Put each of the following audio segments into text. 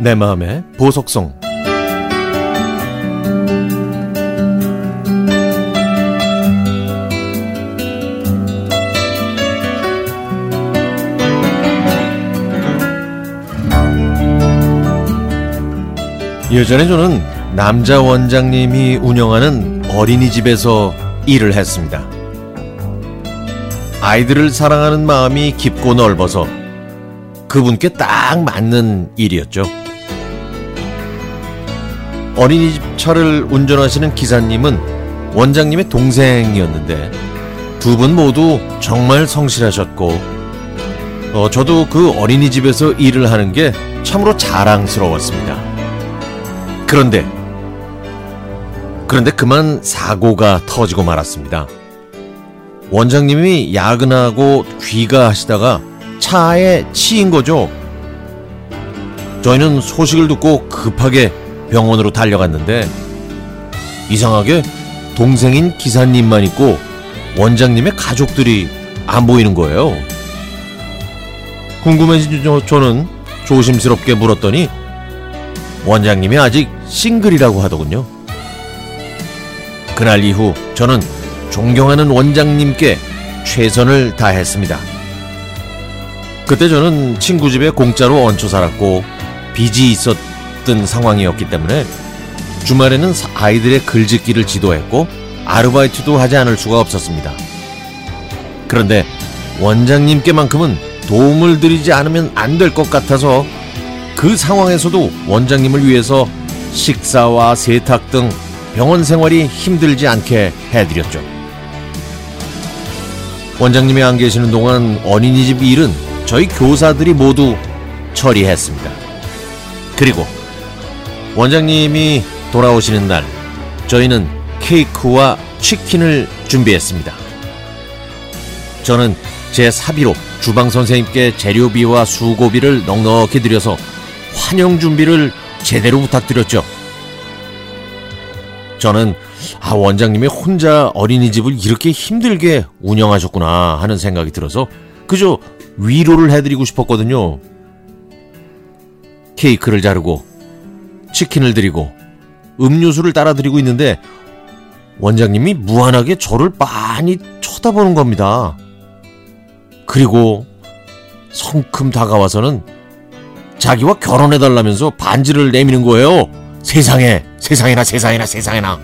내 마음의 보석성 예전에 저는 남자 원장님이 운영하는 어린이집에서 일을 했습니다. 아이들을 사랑하는 마음이 깊고 넓어서 그분께 딱 맞는 일이었죠. 어린이집 차를 운전하시는 기사님은 원장님의 동생이었는데 두 분 모두 정말 성실하셨고 어, 저도 그 어린이집에서 일을 하는 게 참으로 자랑스러웠습니다. 그런데 그런데 그만 사고가 터지고 말았습니다. 원장님이 야근하고 귀가하시다가 차에 치인 거죠. 저희는 소식을 듣고 급하게 병원으로 달려갔는데 이상하게 동생인 기사님만 있고 원장님의 가족들이 안 보이는 거예요. 궁금해진 저는 조심스럽게 물었더니 원장님이 아직 싱글이라고 하더군요. 그날 이후 저는 존경하는 원장님께 최선을 다했습니다. 그때 저는 친구 집에 공짜로 얹혀 살았고 빚이 있었 던 상황이었기 때문에 주말에는 아이들의 글짓기를 지도했고 아르바이트도 하지 않을 수가 없었습니다. 그런데 원장님께만큼은 도움을 드리지 않으면 안 될 것 같아서 그 상황에서도 원장님을 위해서 식사와 세탁 등 병원 생활이 힘들지 않게 해드렸죠. 원장님이 안 계시는 동안 어린이집 일은 저희 교사들이 모두 처리했습니다. 그리고 원장님이 돌아오시는 날 저희는 케이크와 치킨을 준비했습니다. 저는 제 사비로 주방 선생님께 재료비와 수고비를 넉넉히 드려서 환영 준비를 제대로 부탁드렸죠. 저는 아 원장님이 혼자 어린이집을 이렇게 힘들게 운영하셨구나 하는 생각이 들어서 그저 위로를 해드리고 싶었거든요. 케이크를 자르고 치킨을 드리고 음료수를 따라 드리고 있는데 원장님이 무한하게 저를 많이 쳐다보는 겁니다. 그리고 성큼 다가와서는 자기와 결혼해달라면서 반지를 내미는 거예요. 세상에, 세상에나, 세상에나, 세상에나.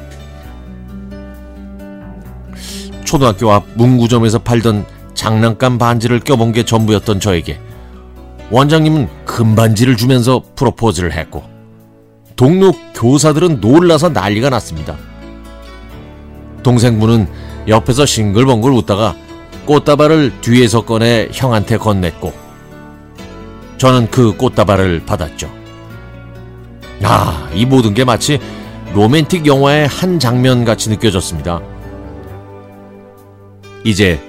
초등학교 앞 문구점에서 팔던 장난감 반지를 껴본 게 전부였던 저에게 원장님은 금반지를 주면서 프로포즈를 했고 동료 교사들은 놀라서 난리가 났습니다. 동생분은 옆에서 싱글벙글 웃다가 꽃다발을 뒤에서 꺼내 형한테 건넸고 저는 그 꽃다발을 받았죠. 아, 이 모든 게 마치 로맨틱 영화의 한 장면 같이 느껴졌습니다. 이제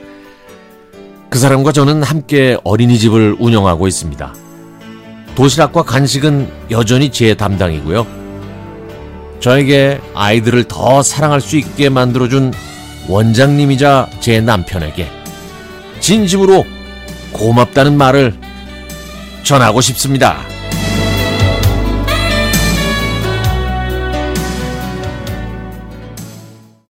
그 사람과 저는 함께 어린이집을 운영하고 있습니다. 도시락과 간식은 여전히 제 담당이고요. 저에게 아이들을 더 사랑할 수 있게 만들어준 원장님이자 제 남편에게 진심으로 고맙다는 말을 전하고 싶습니다.